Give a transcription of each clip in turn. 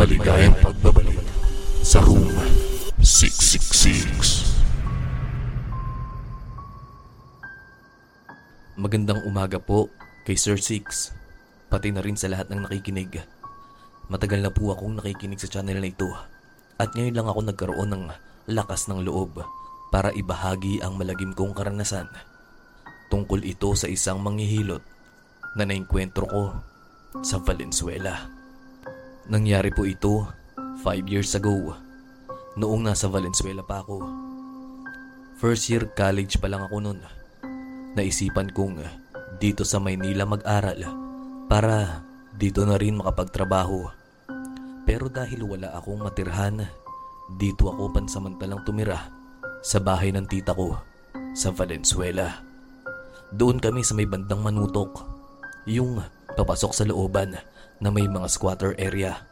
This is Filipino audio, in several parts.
Maligayang pagbabalik sa Room 666. Magandang umaga po kay Sir Six, pati na rin sa lahat ng nakikinig. Matagal na po akong nakikinig sa channel na ito at ngayon lang ako nagkaroon ng lakas ng loob para ibahagi ang malagim kong karanasan. Tungkol ito sa isang manghihilot na naengkwentro ko sa Valenzuela. Nangyari po ito 5 years ago noong nasa Valenzuela pa ako. First year college pa lang ako noon. Naisipan kong dito sa Maynila mag-aral para dito na rin makapagtrabaho. Pero dahil wala akong matirhan, dito ako pansamantalang tumira sa bahay ng tita ko sa Valenzuela. Doon kami sa may bandang manutok, yung papasok sa looban na may mga squatter area.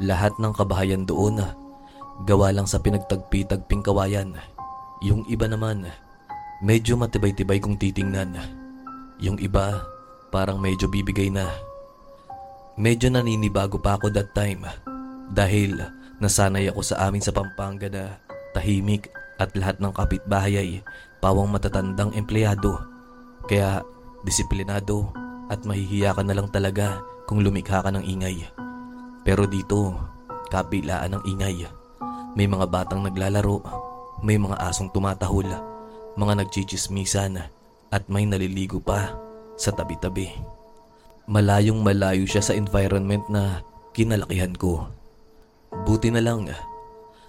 Lahat ng kabahayan doon, gawa lang sa pinagtagpi-tagping kawayan. Yung iba naman, medyo matibay-tibay kung titingnan. Yung iba, parang medyo bibigay na. Medyo naninibago pa ako that time dahil nasanay ako sa amin sa Pampanga na tahimik at lahat ng kapitbahay ay pawang matatandang empleyado. Kaya disiplinado at mahihiya ka na lang talaga kung lumikha ka ng ingay. Pero dito, kabilaan ng ingay. May mga batang naglalaro, may mga asong tumatahol, mga nagchichismisan at may naliligo pa sa tabi-tabi. Malayong malayo siya sa environment na kinalakihan ko. Buti na lang,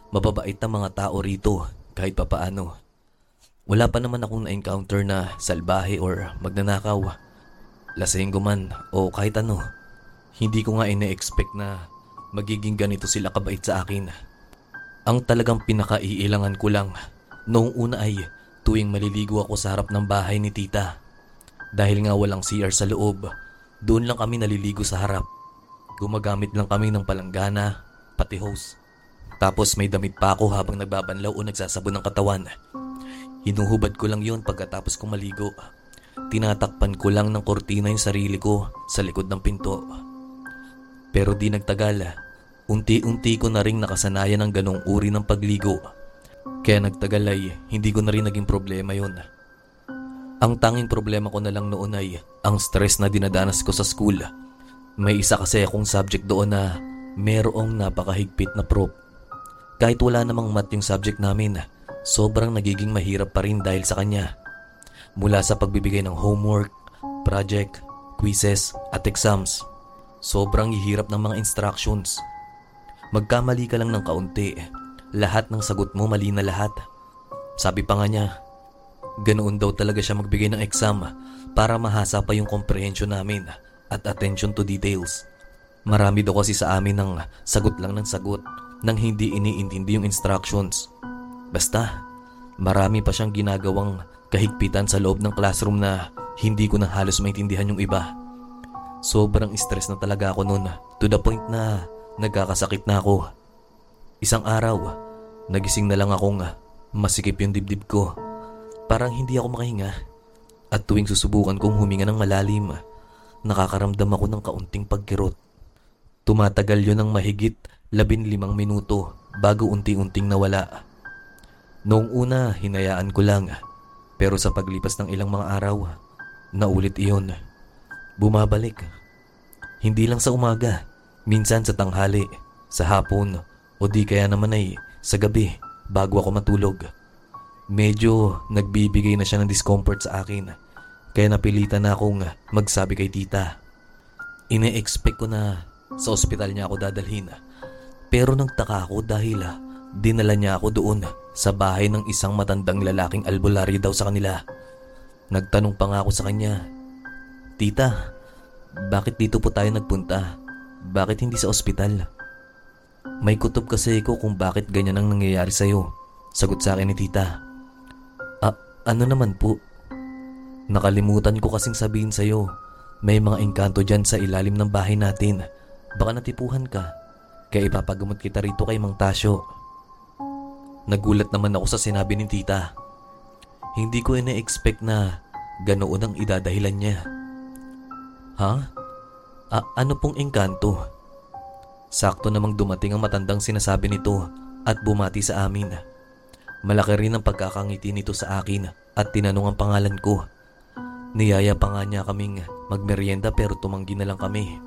mababait na mga tao rito kahit papaano. Wala pa naman akong na-encounter na salbahe or magnanakaw lasenggo man o kahit ano. Hindi ko nga ine-expect na magiging ganito sila kabait sa akin. Ang talagang pinakaiilangan ko lang noong una ay tuwing maliligo ako sa harap ng bahay ni tita. Dahil nga walang CR sa loob, doon lang kami naliligo sa harap. Gumagamit lang kami ng palanggana, pati hose. Tapos may damit pa ako habang nagbabanlaw o nagsasabon ng katawan. Hinuhubad ko lang yon pagkatapos kong maligo. Tinatakpan ko lang ng kortina yung sarili ko sa likod ng pinto. Pero di nagtagal, unti-unti ko na ring nakasanayan ng ganong uri ng pagligo. Kaya nagtagal ay hindi ko na rin naging problema yon. Ang tanging problema ko na lang noon ay ang stress na dinadanas ko sa school. May isa kasi akong subject doon na merong napakahigpit na prop. Kahit wala namang mat yung subject namin, sobrang nagiging mahirap pa rin dahil sa kanya. Mula sa pagbibigay ng homework, project, quizzes at exams. Sobrang hihirap ng mga instructions. Magkamali ka lang ng kaunti, lahat ng sagot mo mali na lahat. Sabi pa nga niya, ganoon daw talaga siya magbigay ng exam para mahasa pa yung comprehension namin at attention to details. Marami daw kasi sa amin ng sagot lang ng sagot nang hindi iniintindi yung instructions. Basta, marami pa siyang ginagawang kahigpitan sa loob ng classroom na hindi ko na halos maintindihan yung iba. Sobrang stress na talaga ako noon to the point na nagkakasakit na ako. Isang araw, nagising na lang akong masikip yung dibdib ko. Parang hindi ako makahinga. At tuwing susubukan kong huminga ng malalim, nakakaramdam ako ng kaunting pagkirot. Tumatagal yon ng mahigit labin limang minuto bago unti-unting nawala. Noong una, hinayaan ko lang. Pero sa paglipas ng ilang mga araw, naulit iyon. Bumabalik. Hindi lang sa umaga, minsan sa tanghali, sa hapon, o di kaya naman ay sa gabi bago ako matulog. Medyo nagbibigay na siya ng discomfort sa akin kaya napilitan na akong magsabi kay tita. Ine-expect ko na sa ospital niya ako dadalhin pero nagtaka ako dahil dinala niya ako doon sa bahay ng isang matandang lalaking albularyo daw sa kanila. Nagtanong pa nga ako sa kanya, Tita, bakit dito po tayo nagpunta? Bakit hindi sa ospital? May kutob kasi ko kung bakit ganyan ang nangyayari sa'yo. Sagot sa akin ni tita. Ah, ano naman po? Nakalimutan ko kasing sabihin sa'yo. May mga engkanto dyan sa ilalim ng bahay natin. Baka natipuhan ka. Kaya ipapagamot kita rito kay Mang Tasyo. Nagulat naman ako sa sinabi ni tita. Hindi ko ina-expect na ganoon ang idadahilan niya. Ha? A- ano pong engkanto? Sakto namang dumating ang matandang sinasabi nito at bumati sa amin. Malaki rin ang pagkakangiti nito sa akin at tinanong ang pangalan ko. Niyaya pa nga niya kaming magmerienda pero tumanggi na lang kami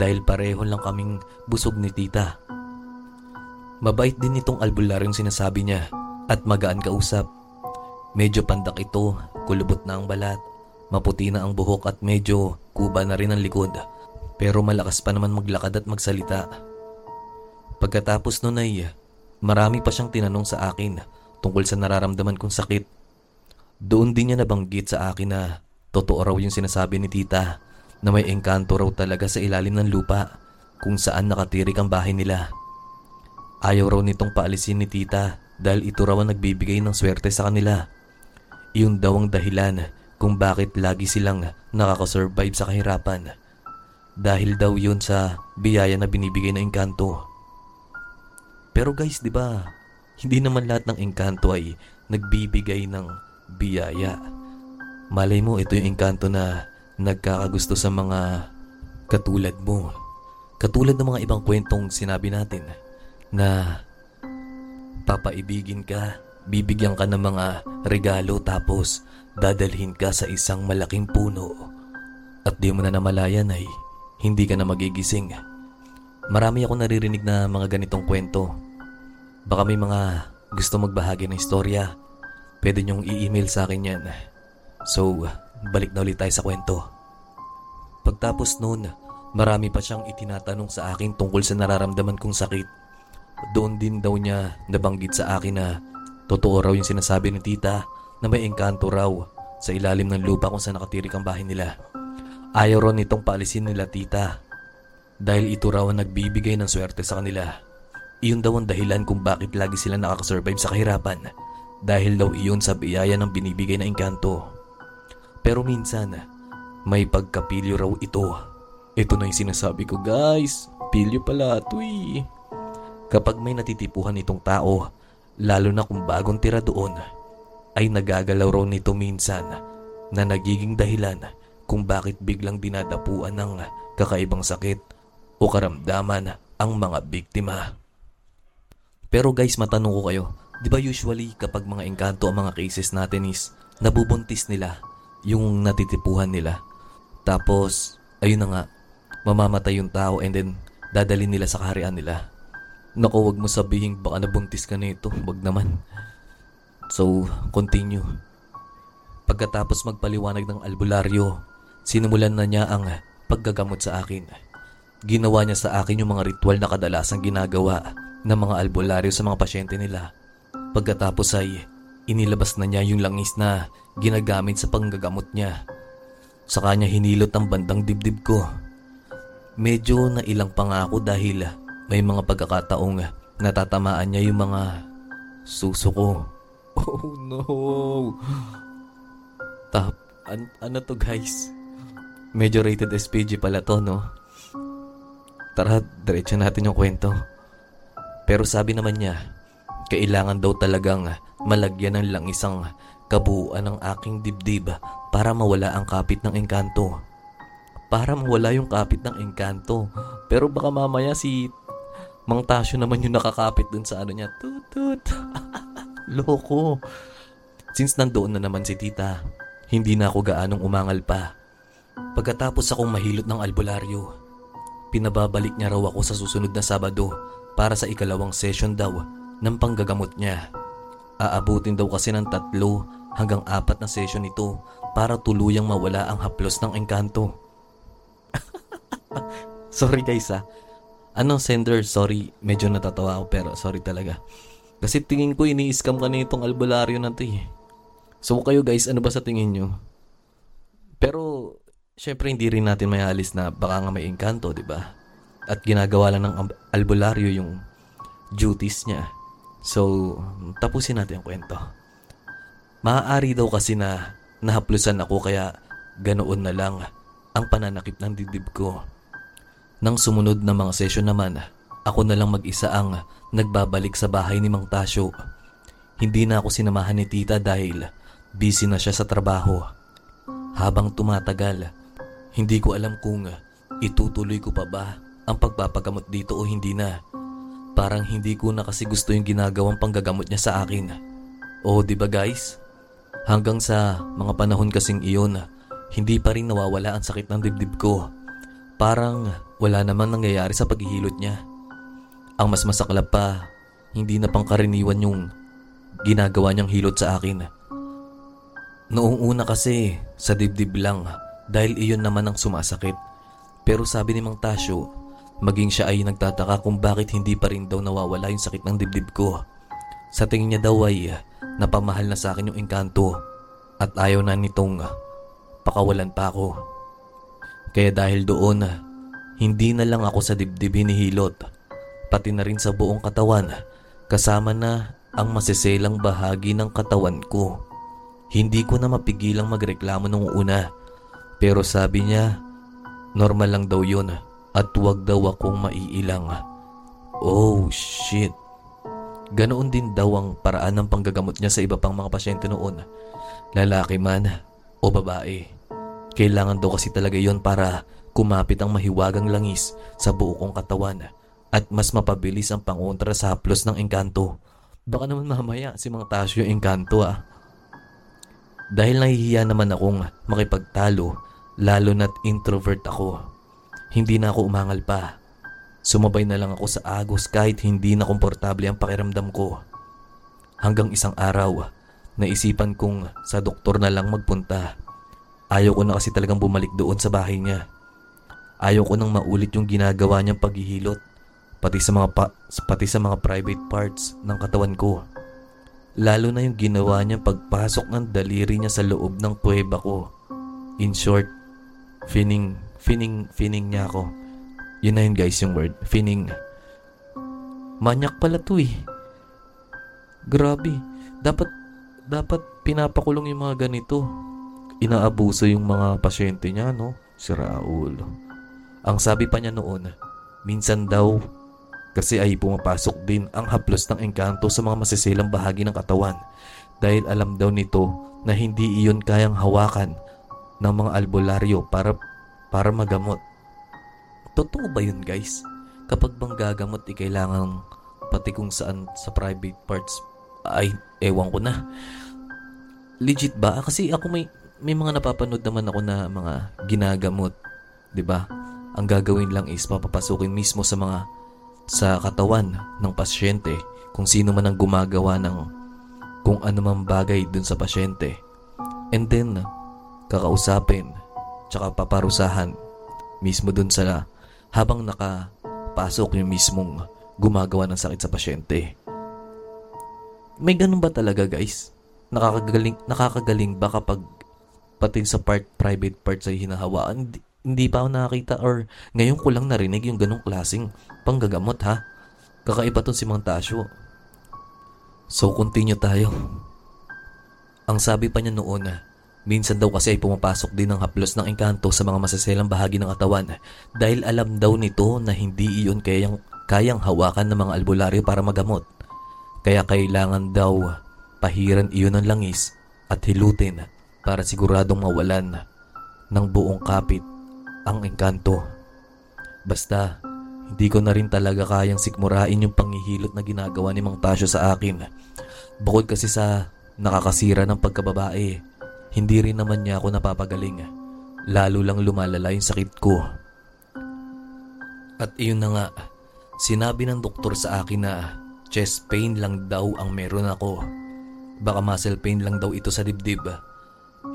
dahil pareho lang kaming busog ni tita. Mabait din itong albularyong sinasabi niya at magaan kausap. Medyo pandak ito, kulubot na ang balat, maputi na ang buhok at medyo kuba na rin ang likod. Pero malakas pa naman maglakad at magsalita. Pagkatapos nun ay marami pa siyang tinanong sa akin tungkol sa nararamdaman kong sakit. Doon din niya nabanggit sa akin na totoo raw yung sinasabi ni tita na may engkanto raw talaga sa ilalim ng lupa kung saan nakatirik ang bahay nila. Ayaw raw nitong paalisin ni tita dahil ito raw ang nagbibigay ng swerte sa kanila. Iyon daw ang dahilan kung bakit lagi silang nakakasurvive sa kahirapan. Dahil daw yun sa biyaya na binibigay ng engkanto. Pero guys, di ba, hindi naman lahat ng engkanto ay nagbibigay ng biyaya. Malay mo, ito yung engkanto na nagkakagusto sa mga katulad mo. Katulad ng mga ibang kwentong sinabi natin na papaibigin ka, bibigyan ka ng mga regalo tapos dadalhin ka sa isang malaking puno at di mo na namalayan ay hindi ka na magigising. Marami ako naririnig na mga ganitong kwento. Baka may mga gusto magbahagi ng istorya. Pwede niyong i-email sa akin yan. So, balik na ulit tayo sa kwento. Pagtapos noon, marami pa siyang itinatanong sa akin tungkol sa nararamdaman kong sakit. Doon din daw niya nabanggit sa akin na totoo raw yung sinasabi ni tita na may engkanto raw sa ilalim ng lupa kung saan nakatirik ang bahay nila. Ayaw raw nitong paalisin nila tita dahil ito raw ang nagbibigay ng swerte sa kanila. Iyon daw ang dahilan kung bakit lagi sila nakakasurvive sa kahirapan dahil daw iyon sa biyaya ng binibigay na engkanto. Pero minsan, may pagkapilyo raw ito. Ito na yung sinasabi ko guys, pilyo pala ito eh. Kapag may natitipuhan itong tao, lalo na kung bagong tira doon, ay nagagalaw raw nito minsan na nagiging dahilan kung bakit biglang dinadapuan ng kakaibang sakit o karamdaman ang mga biktima. Pero guys, matanong ko kayo, di ba usually kapag mga engkanto ang mga cases natin is nabubuntis nila yung natitipuhan nila. Tapos, ayun na nga, mamamatay yung tao and then dadalhin nila sa kaharian nila. Naku, wag mo sabihin baka nabuntis ka nito. Wag naman. So, continue. Pagkatapos magpaliwanag ng albularyo, sinimulan na niya ang paggagamot sa akin. Ginawa niya sa akin yung mga ritual na kadalasang ginagawa ng mga albularyo sa mga pasyente nila. Pagkatapos ay inilabas na niya yung langis na ginagamit sa panggagamot niya. Sa kanya hinilot ang bandang dibdib ko. Medyo nailang pa nga ako dahil may mga pagkakataong natatamaan niya yung mga suso ko. Oh no! Tap, an ano to guys? Medyo rated SPG pala to no? Tara, diretso natin yung kwento. Pero sabi naman niya, kailangan daw talagang malagyan ng lang isang kabuuan ng aking dibdib para mawala ang kapit ng engkanto. Para mawala yung kapit ng engkanto. Pero baka mamaya si Mang Tasyo naman yung nakakapit dun sa ano niya. Tutut. Loko. Since nandoon na naman si tita, hindi na ako gaanong umangal pa. Pagkatapos akong mahilot ng albularyo, pinababalik niya raw ako sa susunod na Sabado para sa ikalawang session daw ng panggagamot niya. Aabutin daw kasi ng tatlo hanggang apat na session ito para tuluyang mawala ang haplos ng engkanto. sorry guys ah. Ano sender, sorry. Medyo natatawa ako pero sorry talaga. Kasi tingin ko ini-scam ka na itong albularyo na to eh. So kayo guys, ano ba sa tingin nyo? Pero, syempre hindi rin natin may alis na baka nga may engkanto, di ba? At ginagawa lang ng albularyo yung duties niya. So, tapusin natin ang kwento. Maaari daw kasi na nahaplusan ako kaya ganoon na lang ang pananakit ng dibdib ko. Nang sumunod na mga session naman, ako na lang mag-isa ang nagbabalik sa bahay ni Mang Tasyo. Hindi na ako sinamahan ni tita dahil busy na siya sa trabaho. Habang tumatagal, hindi ko alam kung itutuloy ko pa ba ang pagpapagamot dito o hindi na. Parang hindi ko na kasi gusto yung ginagawang panggagamot niya sa akin. O di ba guys? Hanggang sa mga panahon kasing iyon, hindi pa rin nawawala ang sakit ng dibdib ko. Parang wala namang nangyayari sa paghihilot niya. Ang mas masaklap pa, hindi na pangkaraniwan yung ginagawa niyang hilot sa akin. Noong una kasi, sa dibdib lang, dahil iyon naman ang sumasakit. Pero sabi ni Mang Tasyo, maging siya ay nagtataka kung bakit hindi pa rin daw nawawala yung sakit ng dibdib ko. Sa tingin niya daw ay napamahal na sa akin yung engkanto at ayaw na nitong pakawalan pa ako. Kaya dahil doon, hindi na lang ako sa dibdib hinihilot, pati na rin sa buong katawan, kasama na ang masiselang bahagi ng katawan ko. Hindi ko na mapigilang magreklamo nung una, pero sabi niya, normal lang daw yun at huwag daw akong maiilang. Oh shit. Ganoon din daw ang paraan ng panggagamot niya sa iba pang mga pasyente noon. Lalaki man o babae. Kailangan daw kasi talaga yon para kumapit ang mahiwagang langis sa buo kong katawan at mas mapabilis ang pangontra sa haplos ng engkanto. Baka naman mamaya si Mang Tasyo yung engkanto ah. Dahil nahihiya naman akong makipagtalo, lalo na't introvert ako. Hindi na ako umangal pa. Sumabay na lang ako sa agos kahit hindi na komportable ang pakiramdam ko. Hanggang isang araw, naisipan kong sa doktor na lang magpunta. Ayaw ko na kasi talagang bumalik doon sa bahay niya. Ayaw ko nang maulit yung ginagawa niyang paghihilot, pati sa mga pa- pati sa mga private parts ng katawan ko. Lalo na yung ginawa niyang pagpasok ng daliri niya sa loob ng kuweba ko. In short, fining, fining, fining niya ako. Yun na yun guys yung word, fining. Manyak pala to eh. Grabe, dapat, dapat pinapakulong yung mga ganito. Inaabuso yung mga pasyente niya, no? Si Raul. Ang sabi pa niya noon, minsan daw kasi ay pumapasok din ang haplos ng engkanto sa mga masisilang bahagi ng katawan dahil alam daw nito na hindi iyon kayang hawakan ng mga albularyo para para magamot. Totoo ba yun guys? Kapag bang gagamot i kailangan pati kung saan sa private parts ay ewan ko na. Legit ba? Kasi ako may may mga napapanood naman ako na mga ginagamot, 'di ba? Ang gagawin lang is papapasukin mismo sa mga sa katawan ng pasyente kung sino man ang gumagawa ng kung ano mang bagay dun sa pasyente. And then, kakausapin, tsaka paparusahan mismo dun sa habang nakapasok yung mismong gumagawa ng sakit sa pasyente. May ganun ba talaga guys? Nakakagaling, nakakagaling ba kapag pati sa part, private parts ay hinahawaan? Hindi, hindi pa ako nakakita or ngayon ko lang narinig yung ganong klaseng panggagamot ha. Kakaiba to si Mang Tasyo. So continue tayo. Ang sabi pa niya noon, minsan daw kasi ay pumapasok din ng haplos ng engkanto sa mga masaselang bahagi ng katawan dahil alam daw nito na hindi iyon kayang, kayang hawakan ng mga albularyo para magamot. Kaya kailangan daw pahiran iyon ng langis at hilutin para siguradong mawalan ng buong kapit ang engkanto. Basta, hindi ko na rin talaga kayang sikmurain yung panghihilot na ginagawa ni Mang Tasyo sa akin. Bukod kasi sa nakakasira ng pagkababae, hindi rin naman niya ako napapagaling. Lalo lang lumalala yung sakit ko. At iyon na nga, sinabi ng doktor sa akin na chest pain lang daw ang meron ako. Baka muscle pain lang daw ito sa dibdib.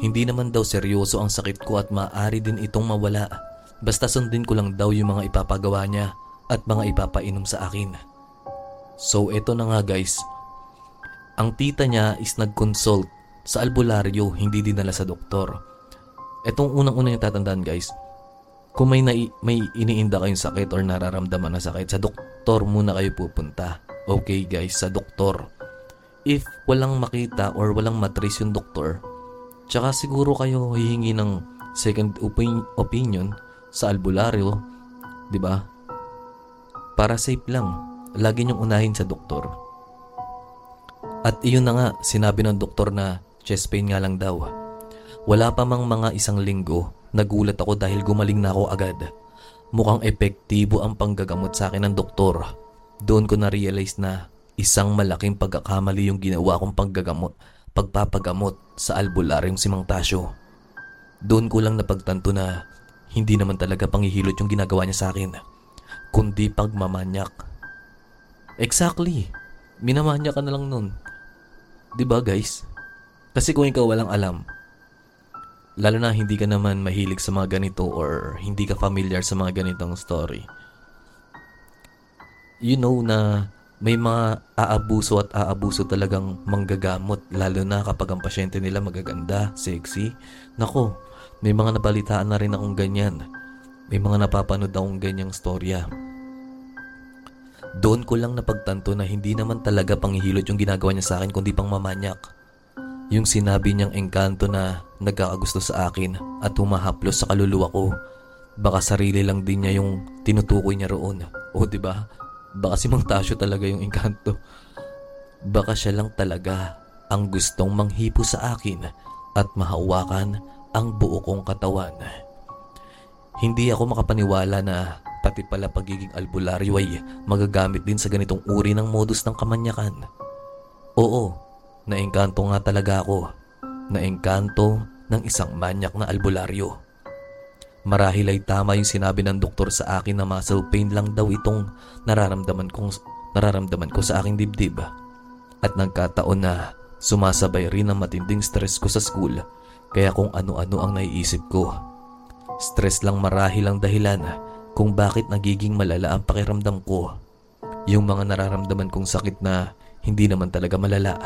Hindi naman daw seryoso ang sakit ko at maaari din itong mawala. Basta sundin ko lang daw yung mga ipapagawa niya at mga ipapainom sa akin. So eto na nga guys. Ang tita niya is nag-consult sa albularyo, hindi dinala sa doktor. Etong unang-una yung tatandaan guys. Kung may, nai- may iniinda kayong sakit or nararamdaman na sakit, sa doktor muna kayo pupunta. Okay guys, sa doktor. If walang makita or walang matrace yung doktor, tsaka siguro kayo hihingi ng second opin- opinion sa albularyo, di ba? Para safe lang, lagi niyong unahin sa doktor. At iyon na nga, sinabi ng doktor na chest pain nga lang daw. Wala pa mang mga isang linggo, nagulat ako dahil gumaling na ako agad. mukhang epektibo ang panggagamot sa akin ng doktor. Doon ko na-realize na isang malaking pagkakamali yung ginawa kong paggagamot, pagpapagamot sa albularyong si Mang Tasyo. Doon ko lang napagtanto na hindi naman talaga panghihilot yung ginagawa niya sa akin, kundi pagmamanyak. Exactly. Minamanyak ka na lang nun. ba guys? Kasi kung ikaw walang alam, lalo na hindi ka naman mahilig sa mga ganito or hindi ka familiar sa mga ganitong story, you know na may mga aabuso at aabuso talagang manggagamot lalo na kapag ang pasyente nila magaganda, sexy. Nako, may mga nabalitaan na rin akong ganyan. May mga napapanood akong ganyang storya. Doon ko lang napagtanto na hindi naman talaga panghihilot yung ginagawa niya sa akin kundi pang mamanyak. Yung sinabi niyang engkanto na nagkakagusto sa akin at humahaplos sa kaluluwa ko. Baka sarili lang din niya yung tinutukoy niya roon. O ba? Baka si Mang Tasyo talaga yung engkanto. Baka siya lang talaga ang gustong manghipo sa akin at mahawakan ang buo kong katawan. Hindi ako makapaniwala na pati pala pagiging albularyo ay magagamit din sa ganitong uri ng modus ng kamanyakan. Oo, naengkanto nga talaga ako. Naengkanto ng isang manyak na albularyo. Marahil ay tama yung sinabi ng doktor sa akin na muscle pain lang daw itong nararamdaman kong nararamdaman ko sa aking dibdib. At nagkataon na sumasabay rin ang matinding stress ko sa school kaya kung ano-ano ang naiisip ko. Stress lang marahil ang dahilan kung bakit nagiging malala ang pakiramdam ko. Yung mga nararamdaman kong sakit na hindi naman talaga malala.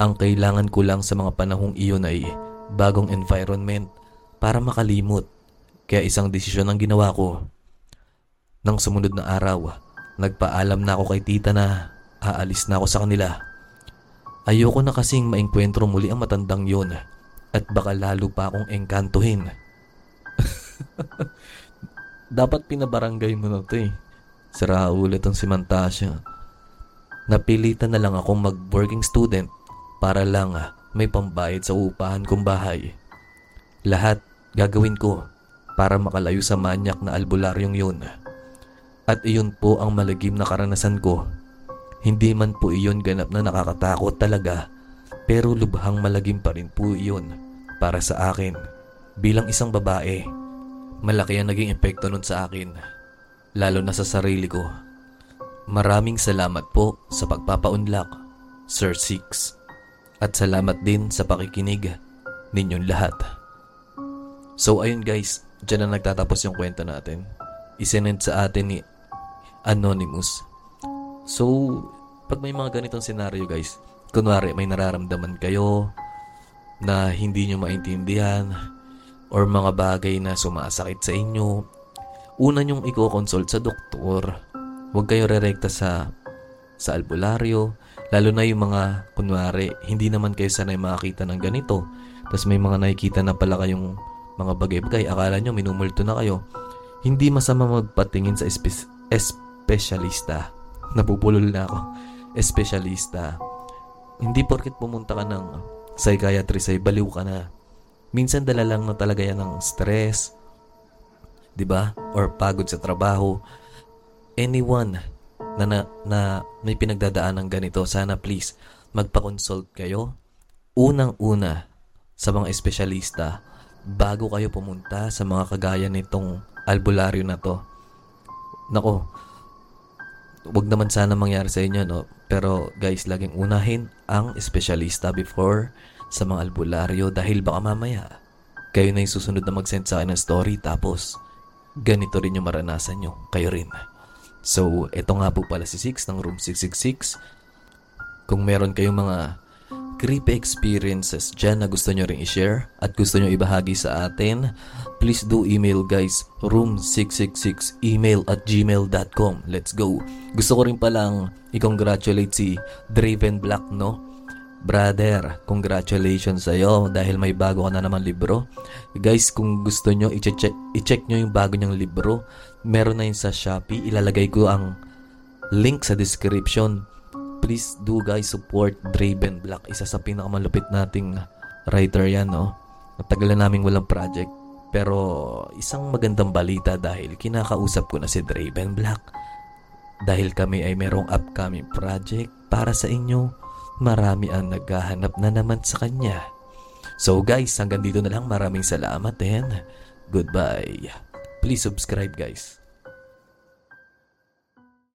Ang kailangan ko lang sa mga panahong iyon ay bagong environment para makalimot kaya isang desisyon ang ginawa ko. Nang sumunod na araw, nagpaalam na ako kay tita na aalis na ako sa kanila. Ayoko na kasing maengkwentro muli ang matandang yon at baka lalo pa akong engkantuhin. Dapat pinabarangay mo na to eh. Sira ulit ang si Mantasya. Napilitan na lang akong mag-working student para lang may pambayad sa upahan kong bahay. Lahat gagawin ko para makalayo sa manyak na albularyong yun. At iyon po ang malagim na karanasan ko. Hindi man po iyon ganap na nakakatakot talaga, pero lubhang malagim pa rin po iyon para sa akin. Bilang isang babae, malaki ang naging epekto nun sa akin, lalo na sa sarili ko. Maraming salamat po sa pagpapaunlak, Sir Six. At salamat din sa pakikinig ninyong lahat. So ayun guys, Diyan na nagtatapos yung kwento natin. Isinend sa atin ni Anonymous. So, pag may mga ganitong senaryo guys, kunwari may nararamdaman kayo na hindi nyo maintindihan or mga bagay na sumasakit sa inyo, una nyong i-consult sa doktor. Huwag kayo rerekta sa sa albularyo, lalo na yung mga kunwari, hindi naman kayo sanay makakita ng ganito. Tapos may mga nakikita na pala kayong mga bagay-bagay, akala nyo minumulto na kayo. Hindi masama magpatingin sa espe- espesyalista. Napupulol na ako. Espesyalista. Hindi porket pumunta ka ng psychiatrist ay baliw ka na. Minsan dala lang na talaga yan ng stress, 'di ba? Or pagod sa trabaho. Anyone na, na, na may pinagdadaan ng ganito, sana please magpa-consult kayo. Unang-una sa mga espesyalista bago kayo pumunta sa mga kagaya nitong albularyo na to. Nako, wag naman sana mangyari sa inyo, no? Pero guys, laging unahin ang espesyalista before sa mga albularyo dahil baka mamaya kayo na yung susunod na mag-send sa akin ng story tapos ganito rin yung maranasan nyo. Kayo rin. So, ito nga po pala si Six ng Room 666. Kung meron kayong mga creepy experiences dyan na gusto nyo ring i-share at gusto nyo ibahagi sa atin, please do email guys, room666 email at gmail.com. Let's go. Gusto ko rin palang i-congratulate si Draven Black, no? Brother, congratulations sa'yo dahil may bago ka na naman libro. Guys, kung gusto nyo, i-check, i-check nyo yung bago niyang libro. Meron na yun sa Shopee. Ilalagay ko ang link sa description please do guys support Draven Black. Isa sa pinakamalupit nating writer yan, no? Matagal na namin walang project. Pero isang magandang balita dahil kinakausap ko na si Draven Black. Dahil kami ay merong upcoming project para sa inyo, marami ang naghahanap na naman sa kanya. So guys, hanggang dito na lang. Maraming salamat and goodbye. Please subscribe guys.